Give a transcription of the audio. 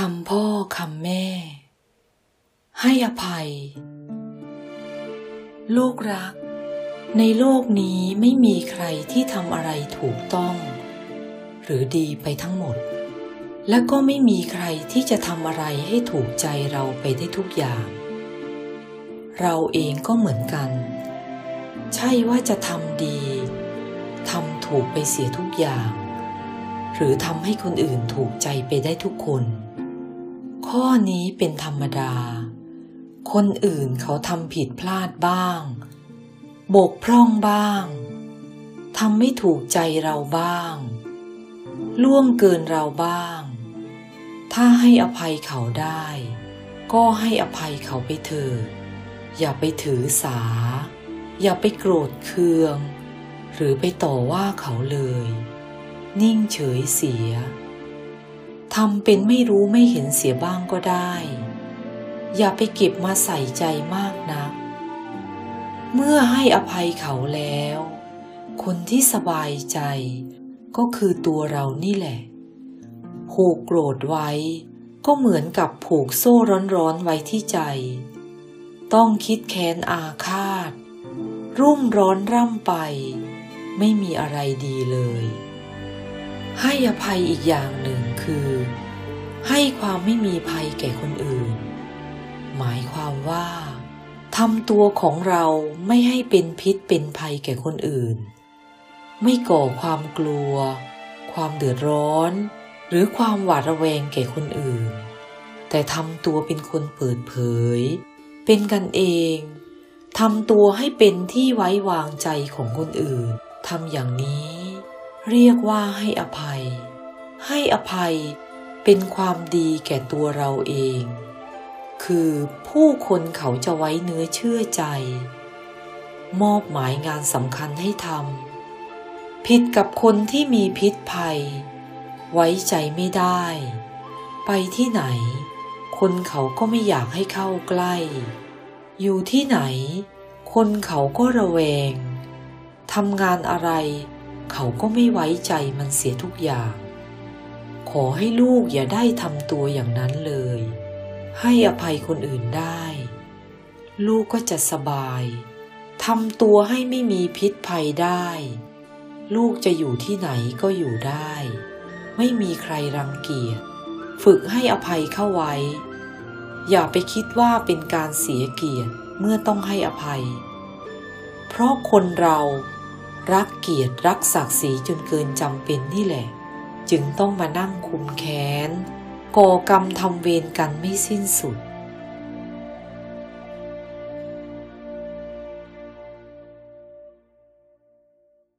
คำพ่อคำแม่ ให้อภัย ลูกรัก ในโลกนี้ไม่มีใครที่ทำอะไรถูกต้อง หรือดีไปทั้งหมด และก็ไม่มีใครที่จะทำอะไรให้ถูกใจเราไปได้ทุกอย่าง เราเองก็เหมือนกัน ใช่ว่าจะทำดีทำถูกไปเสียทุกอย่าง หรือทำให้คนอื่นถูกใจไปได้ทุกคน ข้อนี้เป็นธรรมดา คนอื่นเขาทำผิดพลาดบ้าง บกพร่องบ้างทำไม่ถูกใจเราบ้าง ล่วงเกินเราบ้าง ถ้าให้อภัยเขาได้ ก็ให้อภัยเขาไปเถิดอย่าไปถือสา อย่าไปโกรธเคือง หรือไปต่อว่าเขาเลย นิ่งเฉยเสีย ทำเป็นไม่รู้ไม่เห็นเสียบ้างก็ได้ อย่าไปเก็บมาใส่ใจมากนะัก เมื่อให้อภัยเขาแล้ว คนที่สบายใจก็คือตัวเรานี่แหละ ผูกโกรธไว้ ก็เหมือนกับผูกโซ่ร้อนๆไว้ที่ใจ ต้องคิดแค้นอาฆาต รุ่มร้อนร่ำไป ไม่มีอะไรดีเลย ให้อภัยอีกอย่างหนึ่ง ให้ความไม่มีภัยแก่คนอื่น หมายความว่าทำตัวของเราไม่ให้เป็นพิษเป็นภัยแก่คนอื่น ไม่ก่อความกลัว ความเดือดร้อน หรือความหวาดระแวงแก่คนอื่น แต่ทำตัวเป็นคนเปิดเผย เป็นกันเองทำตัวให้เป็นที่ไว้วางใจของคนอื่นทำอย่างนี้ เรียกว่าให้อภัย ให้อภัย เป็นความดีแก่ตัวเราเอง คือผู้คนเขาจะไว้เนื้อเชื่อใจ มอบหมายงานสำคัญให้ทำผิดกับคนที่มีพิษภัย ไว้ใจไม่ได้ ไปที่ไหน คนเขาก็ไม่อยากให้เข้าใกล้ อยู่ที่ไหน คนเขาก็ระแวงทำงานอะไร เขาก็ไม่ไว้ใจมันเสียทุกอย่าง อให้ลูกอย่าได้ทำตัวอย่างนั้นเลย ให้อภัยคนอื่นได้ ลูกก็จะสบายทำตัวให้ไม่มีพิษภัยได้ ลูกจะอยู่ที่ไหนก็อยู่ได้ ไม่มีใครรังเกียจ ฝึกให้อภัยเข้าไว้ อย่าไปคิดว่าเป็นการเสียเกียรติเมื่อต้องให้อภัย เพราะคนเรารักเกียรติรักศักดิ์ศรีจนเกินจำเป็นนี่แหละ จึงต้องมานั่งคุมแค้นก่อกรรมทำเวรกันไม่สิ้นสุด